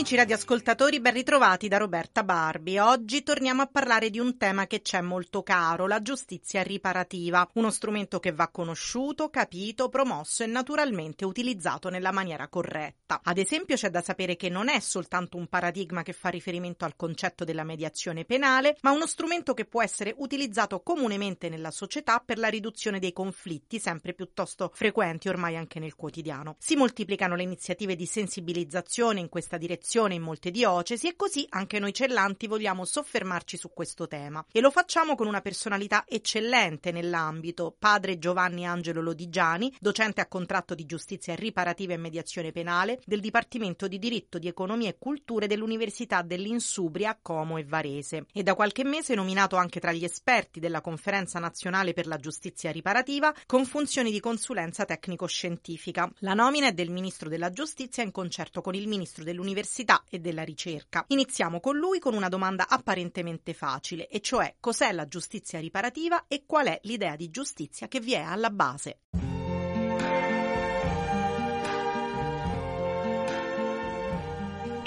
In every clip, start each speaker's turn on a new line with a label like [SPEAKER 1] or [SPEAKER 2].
[SPEAKER 1] Amici radioascoltatori, ben ritrovati da Roberta Barbi. Oggi torniamo a parlare di un tema che c'è molto caro, la giustizia riparativa, uno strumento che va conosciuto, capito, promosso e naturalmente utilizzato nella maniera corretta. Ad esempio c'è da sapere che non è soltanto un paradigma che fa riferimento al concetto della mediazione penale, ma uno strumento che può essere utilizzato comunemente nella società per la riduzione dei conflitti sempre piuttosto frequenti ormai anche nel quotidiano. Si moltiplicano le iniziative di sensibilizzazione in questa direzione direzione in molte diocesi e così anche noi cellanti vogliamo soffermarci su questo tema. E lo facciamo con una personalità eccellente nell'ambito, padre Giovanni Angelo Lodigiani, docente a contratto di giustizia riparativa e mediazione penale del Dipartimento di Diritto di Economia e Culture dell'Università dell'Insubria, Como e Varese. E da qualche mese nominato anche tra gli esperti della Conferenza Nazionale per la Giustizia Riparativa con funzioni di consulenza tecnico-scientifica. La nomina è del Ministro della Giustizia in concerto con il Ministro dell'Università dell'università e della ricerca. Iniziamo con lui con una domanda apparentemente facile, e cioè cos'è la giustizia riparativa e qual è l'idea di giustizia che vi è alla base.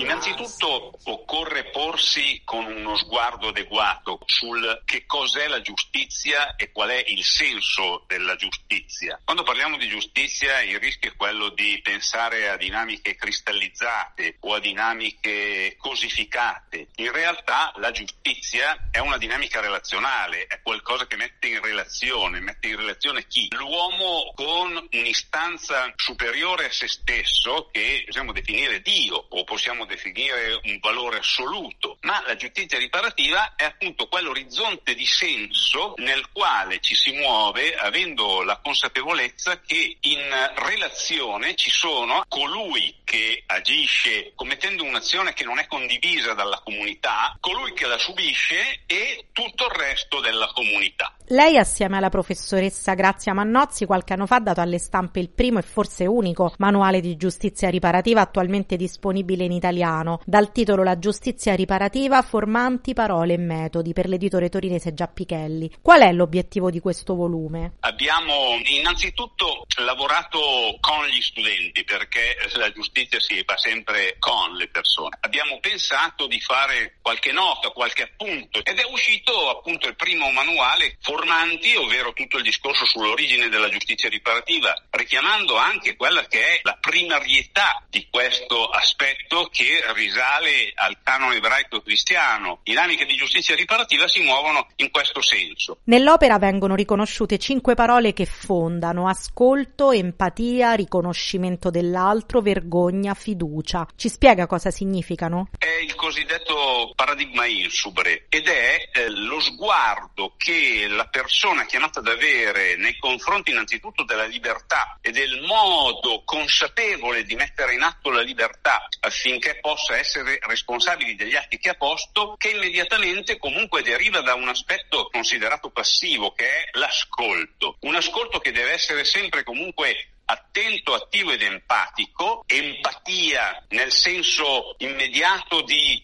[SPEAKER 2] Innanzitutto occorre porsi con uno sguardo adeguato sul che cos'è la giustizia e qual è il senso della giustizia. Quando parliamo di giustizia il rischio è quello di pensare a dinamiche cristallizzate o a dinamiche cosificate. In realtà la giustizia è una dinamica relazionale, è qualcosa che mette in relazione, mette in relazione chi? L'uomo con un'istanza superiore a se stesso che possiamo definire Dio o possiamo definire definire un valore assoluto, ma la giustizia riparativa è appunto quell'orizzonte di senso nel quale ci si muove avendo la consapevolezza che in relazione ci sono colui che agisce commettendo un'azione che non è condivisa dalla comunità, colui che la subisce e tutto il resto della comunità.
[SPEAKER 1] Lei assieme alla professoressa Grazia Mannozzi qualche anno fa ha dato alle stampe il primo e forse unico manuale di giustizia riparativa attualmente disponibile in italiano dal titolo La giustizia riparativa, formanti parole e metodi per l'editore torinese Giappichelli. Qual è l'obiettivo di questo volume?
[SPEAKER 2] Abbiamo innanzitutto lavorato con gli studenti perché la giustizia si fa sempre con le persone. Abbiamo pensato di fare qualche nota, qualche appunto ed è uscito appunto il primo manuale Formanti, ovvero tutto il discorso sull'origine della giustizia riparativa, richiamando anche quella che è la primarietà di questo aspetto che risale al canone ebraico-cristiano. Dinamiche di giustizia riparativa si muovono in questo senso.
[SPEAKER 1] Nell'opera vengono riconosciute cinque parole che fondano ascolto, empatia, riconoscimento dell'altro, vergogna, fiducia. Ci spiega cosa significano?
[SPEAKER 2] È il cosiddetto paradigma insubre ed è eh, lo sguardo che la persona è chiamata ad avere nei confronti innanzitutto della libertà e del modo consapevole di mettere in atto la libertà affinché possa essere responsabili degli atti che ha posto, che immediatamente comunque deriva da un aspetto considerato passivo, che è l'ascolto. Un ascolto che deve essere sempre comunque attento, attivo ed empatico, empatia nel senso immediato di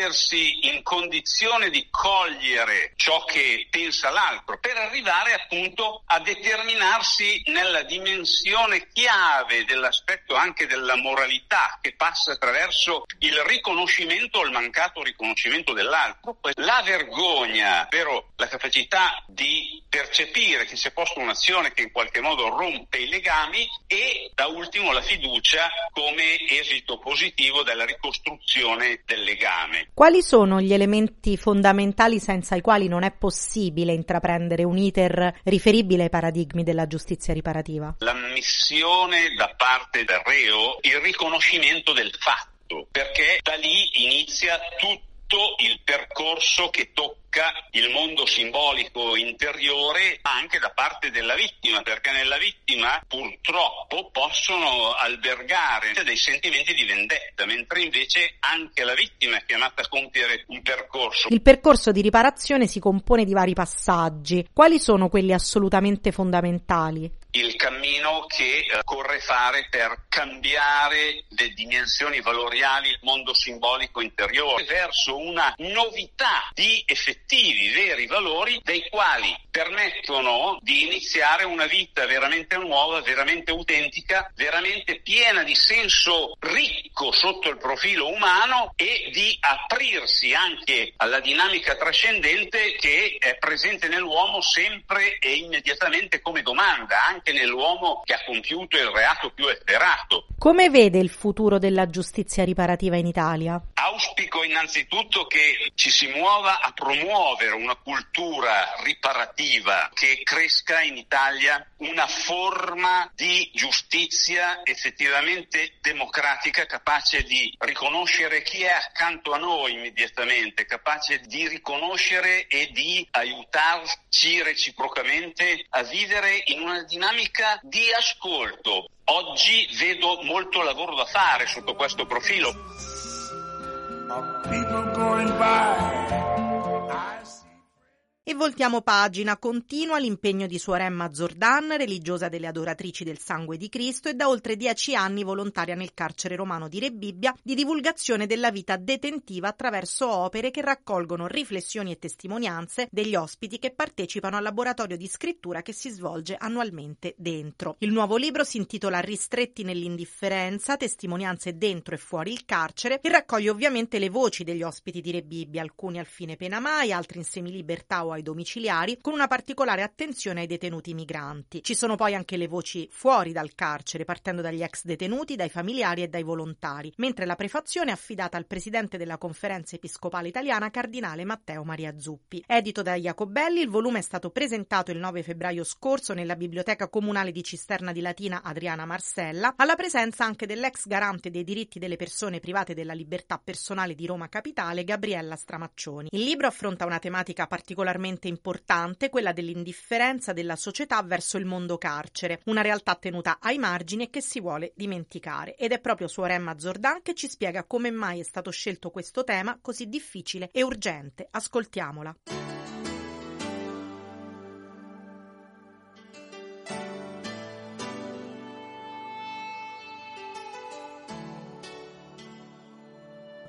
[SPEAKER 2] mettersi in condizione di cogliere ciò che pensa l'altro per arrivare appunto a determinarsi nella dimensione chiave dell'aspetto anche della moralità che passa attraverso il riconoscimento o il mancato riconoscimento dell'altro. La vergogna, ovvero la capacità di percepire che si è posto un'azione che in qualche modo rompe i legami e da ultimo la fiducia come esito positivo della ricostruzione del legame.
[SPEAKER 1] Quali sono gli elementi fondamentali senza i quali non è possibile intraprendere un iter riferibile ai paradigmi della giustizia riparativa?
[SPEAKER 2] L'ammissione da parte del reo, il riconoscimento del fatto, perché da lì inizia tutto il percorso che tocca il mondo simbolico interiore anche da parte della vittima, perché nella vittima purtroppo possono albergare dei sentimenti di vendetta, mentre invece anche la vittima è chiamata a compiere un percorso.
[SPEAKER 1] Il percorso di riparazione si compone di vari passaggi. Quali sono quelli assolutamente fondamentali?
[SPEAKER 2] Il cammino che occorre fare per cambiare le dimensioni valoriali, il mondo simbolico interiore, verso una novità di effettivi, veri valori dei quali permettono di iniziare una vita veramente nuova, veramente autentica, veramente piena di senso ricco sotto il profilo umano e di aprirsi anche alla dinamica trascendente che è presente nell'uomo sempre e immediatamente come domanda, anche nell'uomo che ha compiuto il reato più efferato.
[SPEAKER 1] Come vede il futuro della giustizia riparativa in Italia?
[SPEAKER 2] Auspico innanzitutto che ci si muova a promuovere una cultura riparativa che cresca in Italia una forma di giustizia effettivamente democratica capace di riconoscere chi è accanto a noi immediatamente, capace di riconoscere e di aiutarci reciprocamente a vivere in una dinamica di ascolto. Oggi vedo molto lavoro da fare sotto questo profilo.
[SPEAKER 1] E voltiamo pagina, continua l'impegno di Suor Emma Zordan, religiosa delle adoratrici del sangue di Cristo e da oltre dieci anni volontaria nel carcere romano di Rebibbia di divulgazione della vita detentiva attraverso opere che raccolgono riflessioni e testimonianze degli ospiti che partecipano al laboratorio di scrittura che si svolge annualmente dentro. Il nuovo libro si intitola Ristretti nell'indifferenza, testimonianze dentro e fuori il carcere e raccoglie ovviamente le voci degli ospiti di Rebibbia, alcuni al fine pena mai, altri in semilibertà o ai domiciliari, con una particolare attenzione ai detenuti migranti. Ci sono poi anche le voci fuori dal carcere, partendo dagli ex detenuti, dai familiari e dai volontari, mentre la prefazione è affidata al presidente della Conferenza Episcopale Italiana, Cardinale Matteo Maria Zuppi. Edito da Jacobelli, il volume è stato presentato il 9 febbraio scorso nella Biblioteca Comunale di Cisterna di Latina Adriana Marcella, alla presenza anche dell'ex garante dei diritti delle persone private della libertà personale di Roma Capitale, Gabriella Stramaccioni. Il libro affronta una tematica particolarmente importante, quella dell'indifferenza della società verso il mondo carcere, una realtà tenuta ai margini e che si vuole dimenticare. Ed è proprio Suor Emma Zordan che ci spiega come mai è stato scelto questo tema così difficile e urgente. Ascoltiamola.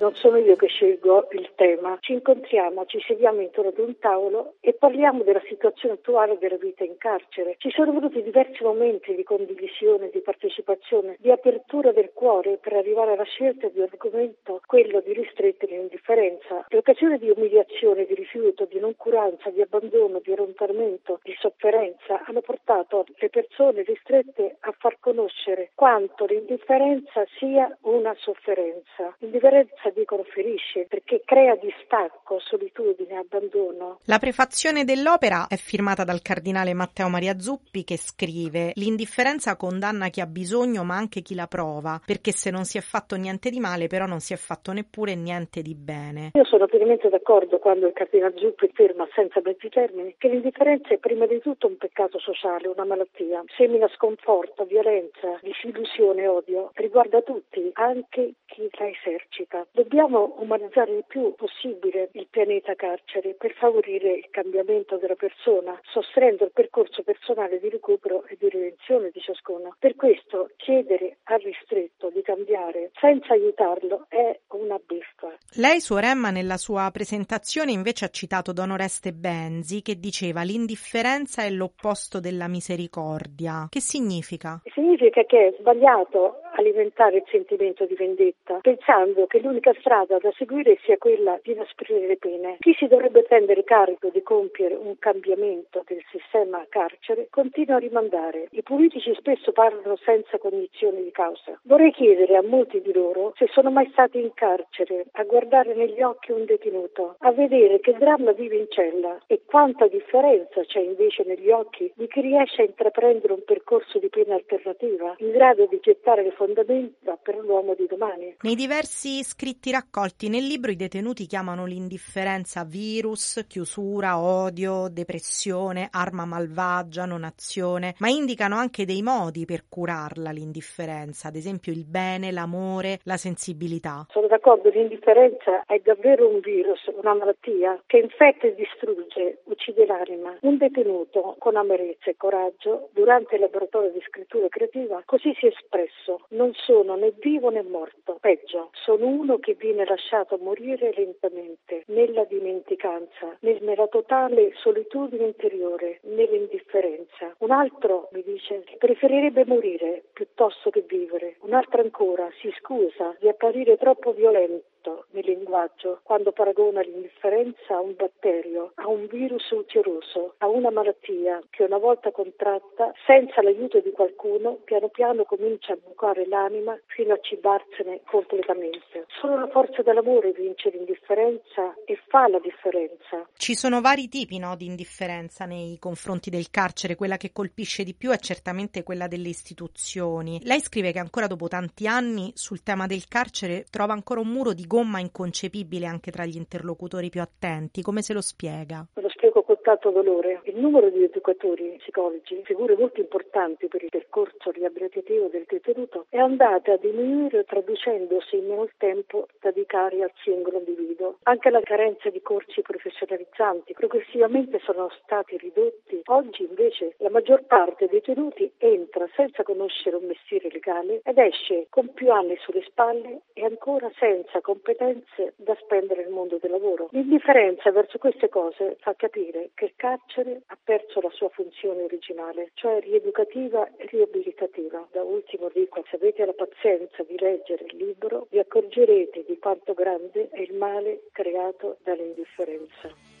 [SPEAKER 3] Non sono io che scelgo il tema. Ci incontriamo, ci sediamo intorno ad un tavolo e parliamo della situazione attuale della vita in carcere. Ci sono voluti diversi momenti di condivisione, di partecipazione, di apertura del cuore per arrivare alla scelta di un argomento, quello di ristretti l'indifferenza. Le occasioni di umiliazione, di rifiuto, di noncuranza, di abbandono, di allontanamento, di sofferenza hanno portato le persone ristrette a far conoscere quanto l'indifferenza sia una sofferenza. L'indifferenza dicono ferisce perché crea distacco, solitudine, abbandono.
[SPEAKER 1] La prefazione dell'opera è firmata dal cardinale Matteo Maria Zuppi che scrive L'indifferenza condanna chi ha bisogno ma anche chi la prova, perché se non si è fatto niente di male però non si è fatto neppure niente di bene.
[SPEAKER 3] Io sono pienamente d'accordo quando il cardinale Zuppi afferma senza mezzi termini che l'indifferenza è prima di tutto un peccato sociale, una malattia, semina sconforto, violenza, disillusione, odio, riguarda tutti, anche chi la esercita. Dobbiamo umanizzare il più possibile il pianeta carcere per favorire il cambiamento della persona, sostenendo il percorso personale di recupero e di redenzione di ciascuno. Per questo chiedere al ristretto di cambiare senza aiutarlo è una beffa.
[SPEAKER 1] Lei, Suor Emma, nella sua presentazione invece ha citato Don Oreste Benzi che diceva l'indifferenza è l'opposto della misericordia. Che significa?
[SPEAKER 3] Significa che è sbagliato alimentare il sentimento di vendetta, pensando che l'unica strada da seguire sia quella di inasprire le pene. Chi si dovrebbe prendere carico di compiere un cambiamento del sistema carcere continua a rimandare. I politici spesso parlano senza cognizione di causa. Vorrei chiedere a molti di loro se sono mai stati in carcere, a guardare negli occhi un detenuto, a vedere che dramma vive in cella e quanta differenza c'è invece negli occhi di chi riesce a intraprendere un percorso di pena alternativa, in grado di gettare le fondamenta per l'uomo di domani.
[SPEAKER 1] Nei diversi scritti raccolti nel libro i detenuti chiamano l'indifferenza virus, chiusura, odio, depressione, arma malvagia, non azione, ma indicano anche dei modi per curarla l'indifferenza, ad esempio il bene, l'amore, la sensibilità.
[SPEAKER 3] Sono d'accordo, l'indifferenza è davvero un virus, una malattia che infetta e distrugge, uccide l'anima. Un detenuto con amarezza e coraggio durante il laboratorio di scrittura creativa così si è espresso. Non sono né vivo né morto. Peggio, sono uno che viene lasciato morire lentamente, nella dimenticanza, nella totale solitudine interiore, nell'indifferenza. Un altro mi dice che preferirebbe morire piuttosto che vivere. Un altro ancora si scusa di apparire troppo violento nel linguaggio quando paragona l'indifferenza a un batterio, a un virus ulceroso, a una malattia che una volta contratta, senza l'aiuto di qualcuno, piano piano comincia a bucare l'anima fino a cibarsene completamente. Solo la forza dell'amore vince l'indifferenza e fa la differenza.
[SPEAKER 1] Ci sono vari tipi no, di indifferenza nei confronti del carcere, quella che colpisce di più è certamente quella delle istituzioni. Lei scrive che ancora dopo tanti anni sul tema del carcere trova ancora un muro di gomma inconcepibile anche tra gli interlocutori più attenti. Come se lo spiega?
[SPEAKER 3] Lo spiego con tanto dolore. Il numero di educatori, psicologi, figure molto importanti per il percorso riabilitativo del detenuto, è andata a diminuire traducendosi in meno tempo dedicare al singolo individuo. Anche la carenza di corsi professionalizzanti progressivamente sono stati ridotti. Oggi invece la maggior parte dei detenuti entra senza conoscere un mestiere legale ed esce con più anni sulle spalle e ancora senza competenze da spendere nel mondo del lavoro. L'indifferenza verso queste cose fa capire che il carcere ha perso la sua funzione originale, cioè rieducativa e riabilitativa. Da ultimo dico, se avete la pazienza di leggere il libro, vi accorgerete di quanto grande è il male creato dall'indifferenza.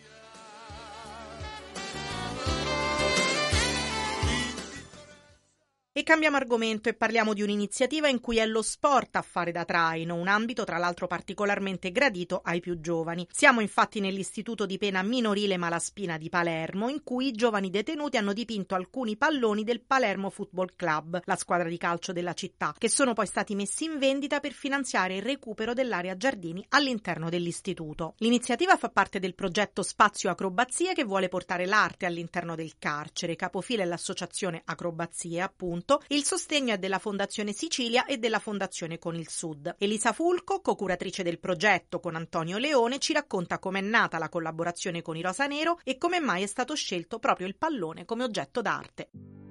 [SPEAKER 1] E cambiamo argomento e parliamo di un'iniziativa in cui è lo sport a fare da traino, un ambito tra l'altro particolarmente gradito ai più giovani. Siamo infatti nell'istituto di pena minorile Malaspina di Palermo, in cui i giovani detenuti hanno dipinto alcuni palloni del Palermo Football Club, la squadra di calcio della città, che sono poi stati messi in vendita per finanziare il recupero dell'area giardini all'interno dell'istituto. L'iniziativa fa parte del progetto Spazio Acrobazie che vuole portare l'arte all'interno del carcere. Capofila è l'associazione Acrobazie, appunto appunto, il sostegno è della Fondazione Sicilia e della Fondazione Con il Sud. Elisa Fulco, co-curatrice del progetto con Antonio Leone, ci racconta com'è nata la collaborazione con i Rosa Nero e come mai è stato scelto proprio il pallone come oggetto d'arte.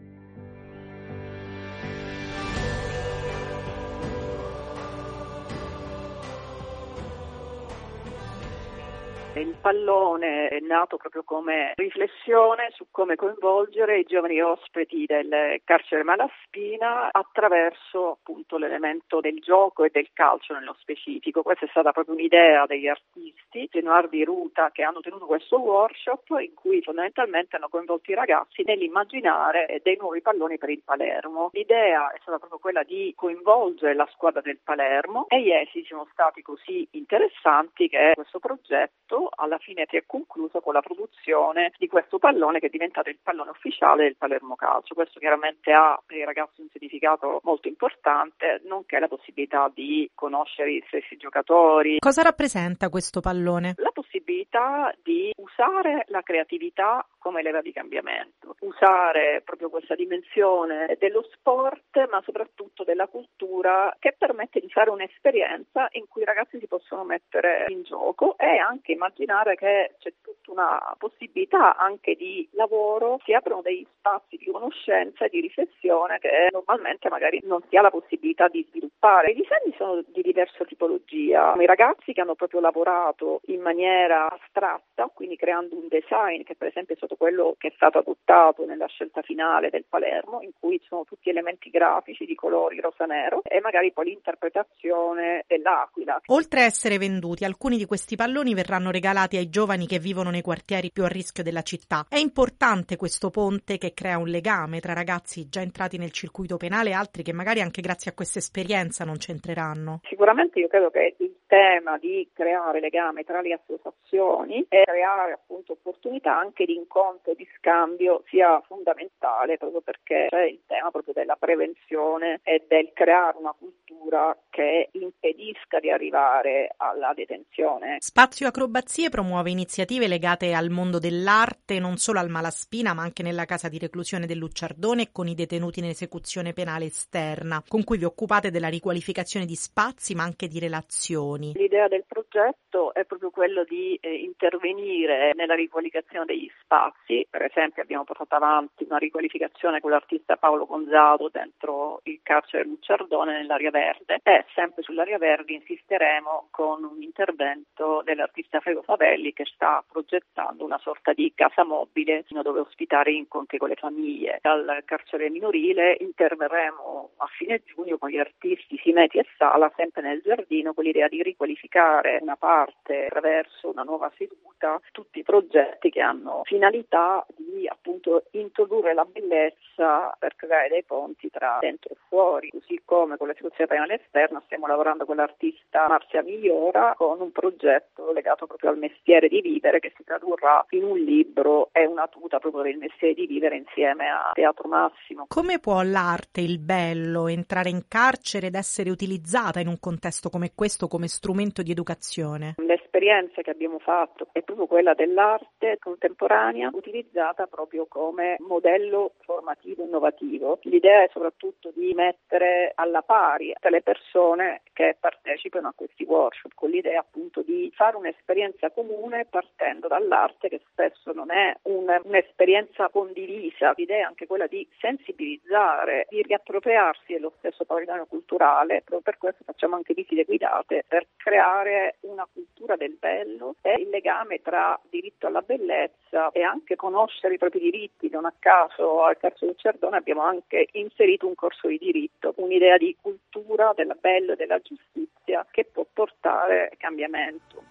[SPEAKER 4] Il pallone è nato proprio come riflessione su come coinvolgere i giovani ospiti del carcere Malaspina attraverso appunto l'elemento del gioco e del calcio nello specifico. Questa è stata proprio un'idea degli artisti, Genuardi Ruta, che hanno tenuto questo workshop in cui fondamentalmente hanno coinvolto i ragazzi nell'immaginare dei nuovi palloni per il Palermo. L'idea è stata proprio quella di coinvolgere la squadra del Palermo e gli esiti sono stati così interessanti che questo progetto alla fine si è concluso con la produzione di questo pallone che è diventato il pallone ufficiale del Palermo Calcio. Questo chiaramente ha per i ragazzi un significato molto importante, nonché la possibilità di conoscere i stessi giocatori.
[SPEAKER 1] Cosa rappresenta questo pallone?
[SPEAKER 4] La possibilità di usare la creatività come leva di cambiamento, usare proprio questa dimensione dello sport, ma soprattutto della cultura che permette di fare un'esperienza in cui i ragazzi si possono mettere in gioco e anche immaginare che c'è tutta una possibilità anche di lavoro, si aprono degli spazi di conoscenza e di riflessione che normalmente magari non si ha la possibilità di sviluppare. I disegni sono di diversa tipologia. I ragazzi che hanno proprio lavorato in maniera astratta, quindi creando un design che per esempio è stato quello che è stato adottato nella scelta finale del Palermo, in cui ci sono tutti elementi grafici di colori rosa-nero e magari poi l'interpretazione dell'aquila.
[SPEAKER 1] Oltre a essere venduti, alcuni di questi palloni verranno regalati ai giovani che vivono nei quartieri più a rischio della città. È importante questo ponte che crea un legame tra ragazzi già entrati nel circuito penale e altri che magari anche grazie a questa esperienza non c'entreranno.
[SPEAKER 4] Sicuramente io credo che il tema di creare legame tra le associazioni e creare appunto opportunità anche di incontro fonte di scambio sia fondamentale proprio perché c'è il tema proprio della prevenzione e del creare una cultura che impedisca di arrivare alla detenzione.
[SPEAKER 1] Spazio Acrobazie promuove iniziative legate al mondo dell'arte, non solo al Malaspina, ma anche nella casa di reclusione del Lucciardone e con i detenuti in esecuzione penale esterna, con cui vi occupate della riqualificazione di spazi, ma anche di relazioni.
[SPEAKER 4] L'idea del progetto è proprio quello di eh, intervenire nella riqualificazione degli spazi. Per esempio abbiamo portato avanti una riqualificazione con l'artista Paolo Gonzato dentro il carcere Lucciardone nell'area verde e sempre sull'area verde insisteremo con un intervento dell'artista Frego Favelli che sta progettando una sorta di casa mobile dove ospitare incontri con le famiglie. Dal carcere minorile interverremo a fine giugno con gli artisti Simeti e Sala sempre nel giardino con l'idea di riqualificare una parte attraverso una nuova seduta tutti i progetti che hanno finalità di appunto introdurre la bellezza per creare dei ponti tra dentro e fuori, così come con l'esecuzione penale esterna stiamo lavorando con l'artista Marzia Migliora con un progetto legato proprio al mestiere di vivere che si tradurrà in un libro e una tuta proprio del mestiere di vivere insieme a Teatro Massimo.
[SPEAKER 1] Come può l'arte, il bello, entrare in carcere ed essere utilizzata in un contesto come questo come strumento di educazione?
[SPEAKER 4] L'esperienza che abbiamo fatto. È proprio quella dell'arte contemporanea utilizzata proprio come modello formativo innovativo. L'idea è soprattutto di mettere alla pari tutte le persone che partecipano a questi workshop con l'idea appunto di fare un'esperienza comune partendo dall'arte che spesso non è un, un'esperienza condivisa, l'idea è anche quella di sensibilizzare, di riappropriarsi dello stesso patrimonio culturale, proprio per questo facciamo anche visite guidate per creare una cultura del bello e il legame tra diritto alla bellezza e anche conoscere i propri diritti. Non a caso al Carso del Cerdone abbiamo anche inserito un corso di diritto, un'idea di cultura del bello e della giustizia che può portare cambiamento.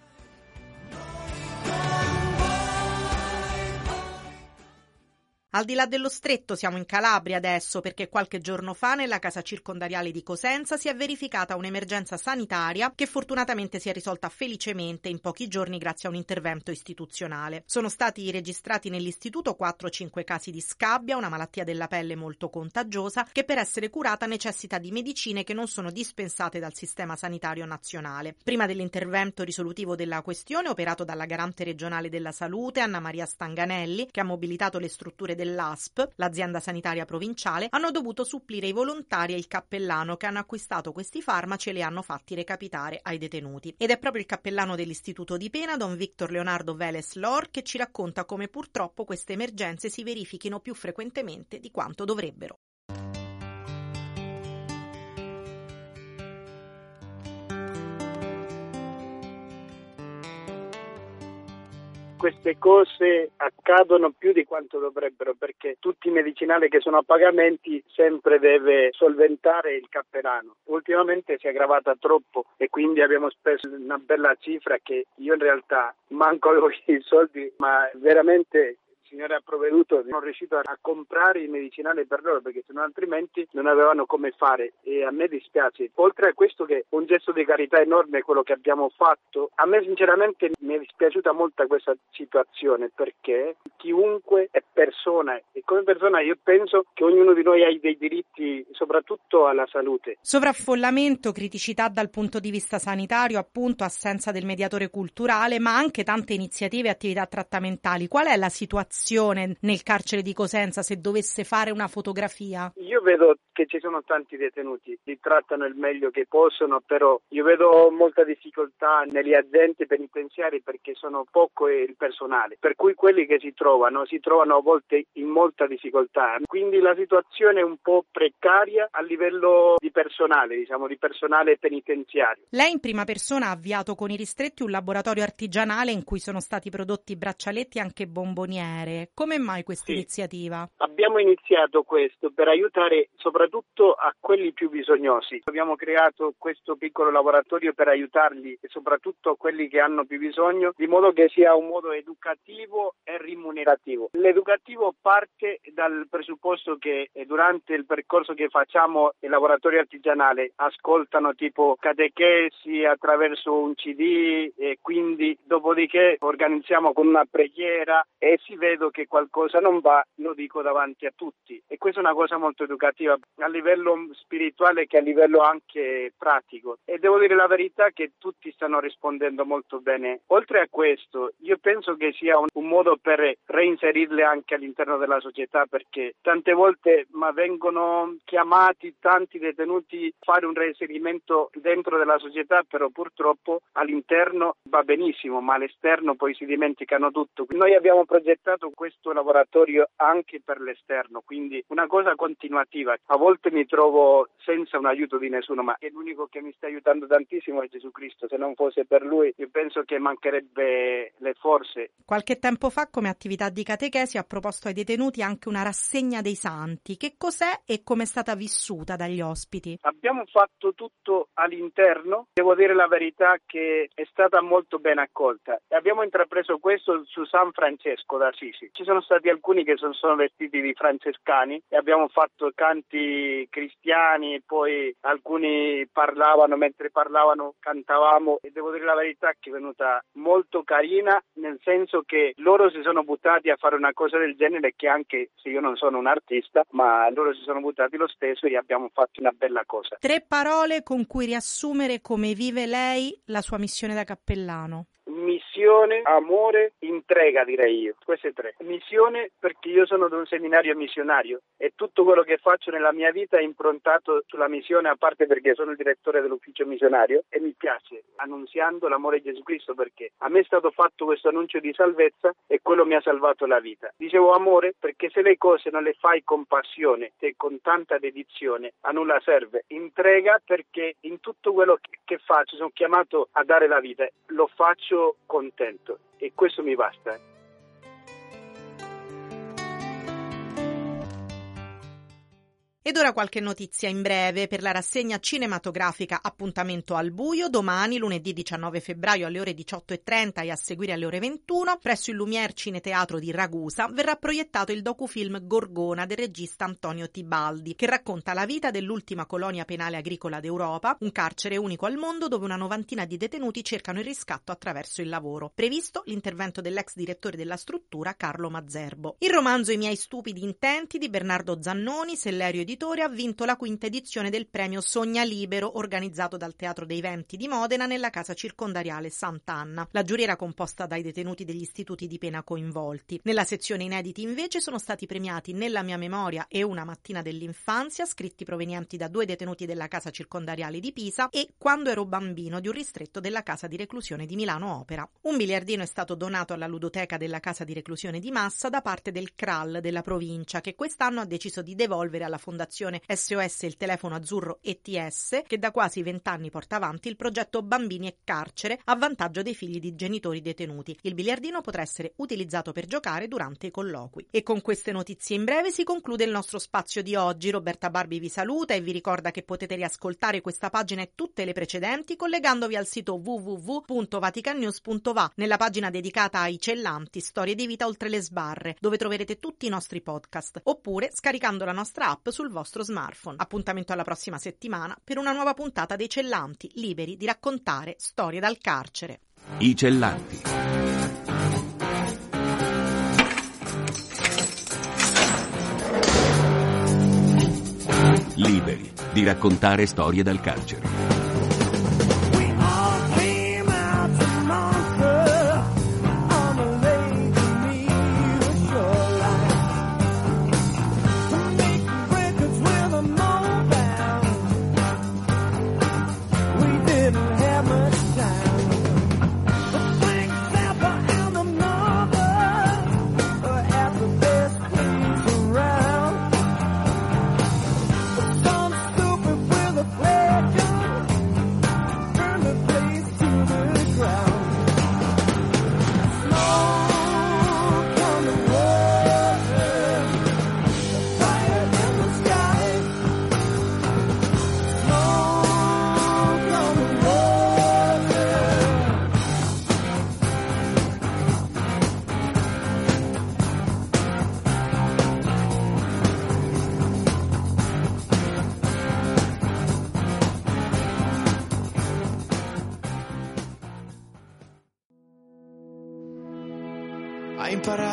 [SPEAKER 1] Al di là dello stretto siamo in Calabria adesso perché qualche giorno fa nella casa circondariale di Cosenza si è verificata un'emergenza sanitaria che fortunatamente si è risolta felicemente in pochi giorni grazie a un intervento istituzionale. Sono stati registrati nell'istituto 4-5 casi di scabbia, una malattia della pelle molto contagiosa che per essere curata necessita di medicine che non sono dispensate dal sistema sanitario nazionale. Prima dell'intervento risolutivo della questione operato dalla garante regionale della salute Anna Maria Stanganelli che ha mobilitato le strutture dell'ASP, l'azienda sanitaria provinciale, hanno dovuto supplire i volontari e il cappellano che hanno acquistato questi farmaci e li hanno fatti recapitare ai detenuti. Ed è proprio il cappellano dell'istituto di pena, don Victor Leonardo Veles Lor, che ci racconta come purtroppo queste emergenze si verifichino più frequentemente di quanto dovrebbero.
[SPEAKER 5] Queste cose accadono più di quanto dovrebbero perché tutti i medicinali che sono a pagamenti sempre deve solventare il cappellano. Ultimamente si è aggravata troppo e quindi abbiamo speso una bella cifra che io in realtà manco i soldi ma veramente signore ha provveduto, sono riuscito a comprare i medicinali per loro perché se no altrimenti non avevano come fare e a me dispiace. Oltre a questo che un gesto di carità enorme quello che abbiamo fatto, a me sinceramente mi è dispiaciuta molto questa situazione perché chiunque è persona e come persona io penso che ognuno di noi ha dei diritti soprattutto alla salute.
[SPEAKER 1] Sovraffollamento, criticità dal punto di vista sanitario, appunto assenza del mediatore culturale, ma anche tante iniziative e attività trattamentali. Qual è la situazione? Situazione nel carcere di Cosenza se dovesse fare una fotografia?
[SPEAKER 5] Io vedo che ci sono tanti detenuti, li trattano il meglio che possono, però io vedo molta difficoltà negli agenti penitenziari perché sono poco il personale, per cui quelli che si trovano si trovano a volte in molta difficoltà, quindi la situazione è un po' precaria a livello di personale, diciamo di personale penitenziario.
[SPEAKER 1] Lei in prima persona ha avviato con i ristretti un laboratorio artigianale in cui sono stati prodotti braccialetti e anche bomboniere. Come mai questa sì. iniziativa?
[SPEAKER 5] Abbiamo iniziato questo per aiutare soprattutto a quelli più bisognosi. Abbiamo creato questo piccolo laboratorio per aiutarli e soprattutto a quelli che hanno più bisogno, di modo che sia un modo educativo e rimunerativo. L'educativo parte dal presupposto che durante il percorso che facciamo il laboratorio artigianale ascoltano tipo catechesi attraverso un CD e quindi dopodiché organizziamo con una preghiera e si vede vedo che qualcosa non va, lo dico davanti a tutti. E questa è una cosa molto educativa a livello spirituale che a livello anche pratico. E devo dire la verità che tutti stanno rispondendo molto bene. Oltre a questo, io penso che sia un, un modo per reinserirle anche all'interno della società perché tante volte ma vengono chiamati tanti detenuti a fare un reinserimento dentro della società, però purtroppo all'interno va benissimo, ma all'esterno poi si dimenticano tutto. Noi abbiamo progettato questo laboratorio anche per l'esterno, quindi una cosa continuativa. A volte mi trovo senza un aiuto di nessuno, ma è l'unico che mi sta aiutando tantissimo è Gesù Cristo. Se non fosse per lui, io penso che mancherebbe le forze.
[SPEAKER 1] Qualche tempo fa, come attività di catechesi, ha proposto ai detenuti anche una rassegna dei santi. Che cos'è e come è stata vissuta dagli ospiti?
[SPEAKER 5] Abbiamo fatto tutto all'interno. Devo dire la verità che è stata molto ben accolta. Abbiamo intrapreso questo su San Francesco d'Assisi. Ci sono stati alcuni che sono, sono vestiti di francescani e abbiamo fatto canti cristiani e poi alcuni parlavano mentre parlavano cantavamo e devo dire la verità che è venuta molto carina nel senso che loro si sono buttati a fare una cosa del genere che anche se io non sono un artista ma loro si sono buttati lo stesso e abbiamo fatto una bella cosa.
[SPEAKER 1] Tre parole con cui riassumere come vive lei la sua missione da cappellano
[SPEAKER 5] missione, amore, entrega direi io, queste tre. Missione perché io sono di un seminario missionario e tutto quello che faccio nella mia vita è improntato sulla missione a parte perché sono il direttore dell'ufficio missionario e mi piace annunziando l'amore di Gesù Cristo perché a me è stato fatto questo annuncio di salvezza e quello mi ha salvato la vita. Dicevo amore perché se le cose non le fai con passione e con tanta dedizione a nulla serve. Entrega perché in tutto quello che faccio sono chiamato a dare la vita, lo faccio contento e questo mi basta.
[SPEAKER 1] Ed ora qualche notizia in breve per la rassegna cinematografica Appuntamento al buio domani lunedì 19 febbraio alle ore 18.30 e a seguire alle ore 21 presso il Lumière Cineteatro di Ragusa verrà proiettato il docufilm Gorgona del regista Antonio Tibaldi che racconta la vita dell'ultima colonia penale agricola d'Europa, un carcere unico al mondo dove una novantina di detenuti cercano il riscatto attraverso il lavoro. Previsto l'intervento dell'ex direttore della struttura Carlo Mazzerbo. Il romanzo I miei stupidi intenti di Bernardo Zannoni, Sellerio Editore ha vinto la quinta edizione del premio Sogna Libero organizzato dal Teatro dei Venti di Modena nella casa circondariale Sant'Anna. La giuria era composta dai detenuti degli istituti di pena coinvolti. Nella sezione inediti invece sono stati premiati Nella mia memoria e Una mattina dell'infanzia, scritti provenienti da due detenuti della casa circondariale di Pisa e Quando ero bambino di un ristretto della casa di reclusione di Milano Opera. Un biliardino è stato donato alla ludoteca della casa di reclusione di Massa da parte del CRAL della provincia che quest'anno ha deciso di devolvere alla fondazione Fondazione SOS il telefono azzurro ETS, che da quasi vent'anni porta avanti il progetto Bambini e Carcere a vantaggio dei figli di genitori detenuti. Il biliardino potrà essere utilizzato per giocare durante i colloqui. E con queste notizie in breve si conclude il nostro spazio di oggi. Roberta Barbi vi saluta e vi ricorda che potete riascoltare questa pagina e tutte le precedenti collegandovi al sito www.vaticannews.va nella pagina dedicata ai cellanti Storie di vita oltre le sbarre, dove troverete tutti i nostri podcast, oppure scaricando la nostra app sul vostro smartphone. Appuntamento alla prossima settimana per una nuova puntata dei Cellanti, liberi di raccontare storie dal carcere.
[SPEAKER 6] I Cellanti. Liberi di raccontare storie dal carcere.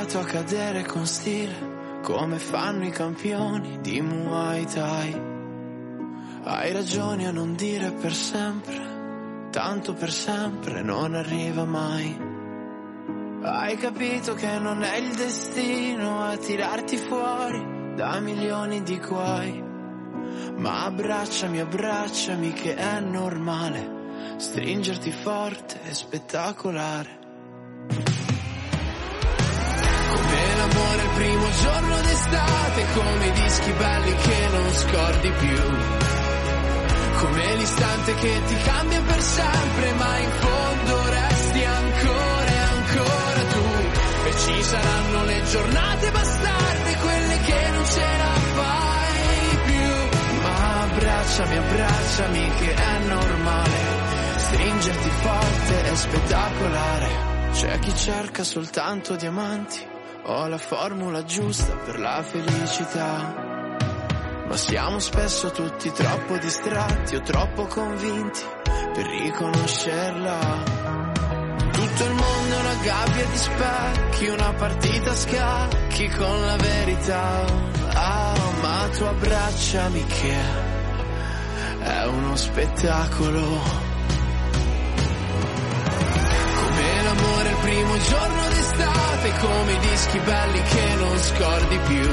[SPEAKER 7] Imparato a cadere con stile, come fanno i campioni di Muay Thai. Hai ragione a non dire per sempre, tanto per sempre non arriva mai. Hai capito che non è il destino a tirarti fuori da milioni di guai. Ma abbracciami, abbracciami che è normale stringerti forte e spettacolare. Come l'amore il primo giorno d'estate, come i dischi belli che non scordi più. Come l'istante che ti cambia per sempre, ma in fondo resti ancora e ancora tu. E ci saranno le giornate bastarde, quelle che non ce la fai più. Ma abbracciami, abbracciami che è normale. Stringerti forte è spettacolare. C'è chi cerca soltanto diamanti. Ho la formula giusta per la felicità. Ma siamo spesso tutti troppo distratti o troppo convinti per riconoscerla. Tutto il mondo è una gabbia di specchi, una partita a scacchi con la verità. Ah, ma tu abbracciami che è uno spettacolo. Come l'amore il primo giorno d'estate, come i dischi belli che non scordi più.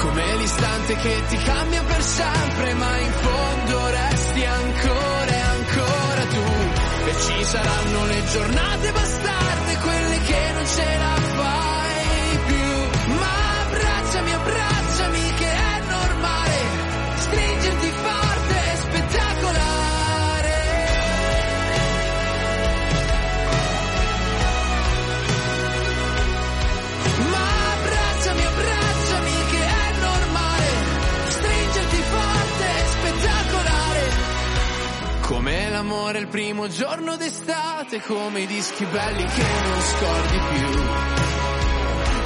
[SPEAKER 7] Come l'istante che ti cambia per sempre, ma in fondo resti ancora e ancora tu. E ci saranno le giornate bastarde, quelle che non ce la fai L'amore il primo giorno d'estate, come i dischi belli che non scordi più.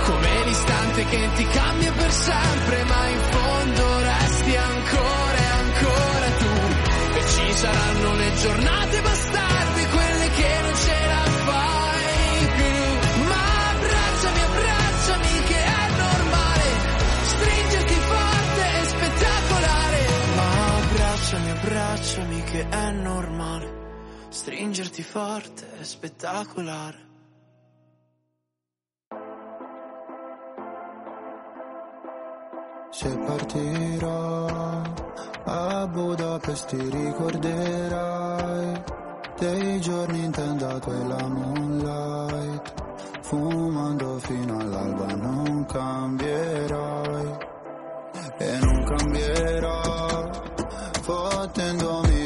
[SPEAKER 7] Come l'istante che ti cambia per sempre, ma in fondo resti ancora e ancora tu. E ci saranno le giornate bastarde, quelle che non ce la fai più. Ma abbracciami, abbracciami che è normale, stringerti forte è spettacolare. Ma abbracciami, abbracciami che è normale, stringerti forte è spettacolare.
[SPEAKER 8] Se partirò a Budapest ti ricorderai dei giorni intendato e la moonlight Fumando fino all'alba non cambierai E non cambierò Fottendomi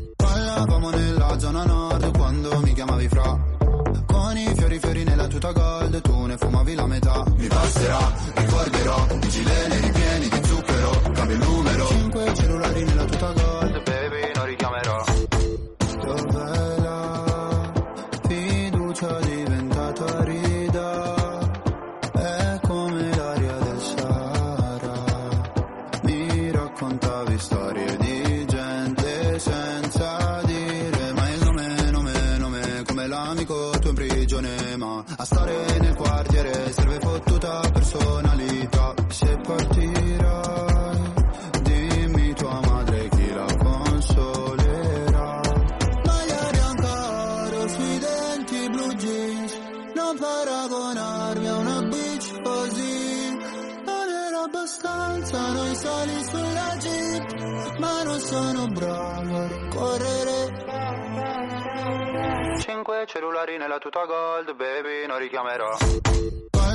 [SPEAKER 8] Parlavamo nella zona nord quando mi chiamavi fra. Con i fiori fiori nella tuta gold, tu ne fumavi la metà. Mi passerà, ricorderò, i gilene ripieni di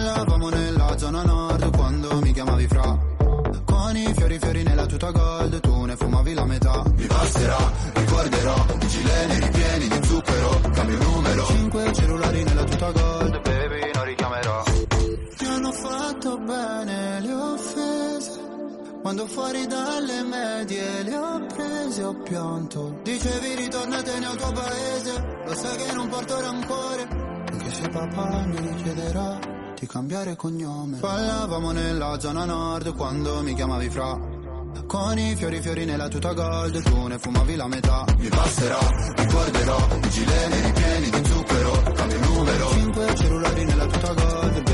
[SPEAKER 8] parlavamo nella zona nord quando mi chiamavi fra. Con i fiori fiori nella tuta gold tu ne fumavi la metà. Mi basterà, ricorderò, i gileni ripieni di zucchero Cambio numero. Cinque cellulari nella tuta gold, baby non richiamerò. Mi hanno fatto bene le offese. Quando fuori dalle medie le ho prese ho pianto. Dicevi ritornate nel tuo paese. Lo sai che non porto rancore. Anche se papà mi chiederà di cambiare cognome. Ballavamo nella zona nord quando mi chiamavi fra. Con i fiori fiori nella tuta gold tu ne fumavi la metà. Mi passerà, ricorderò, i gileni ripieni di zucchero, cambio numero. Cinque cellulari nella tuta gold,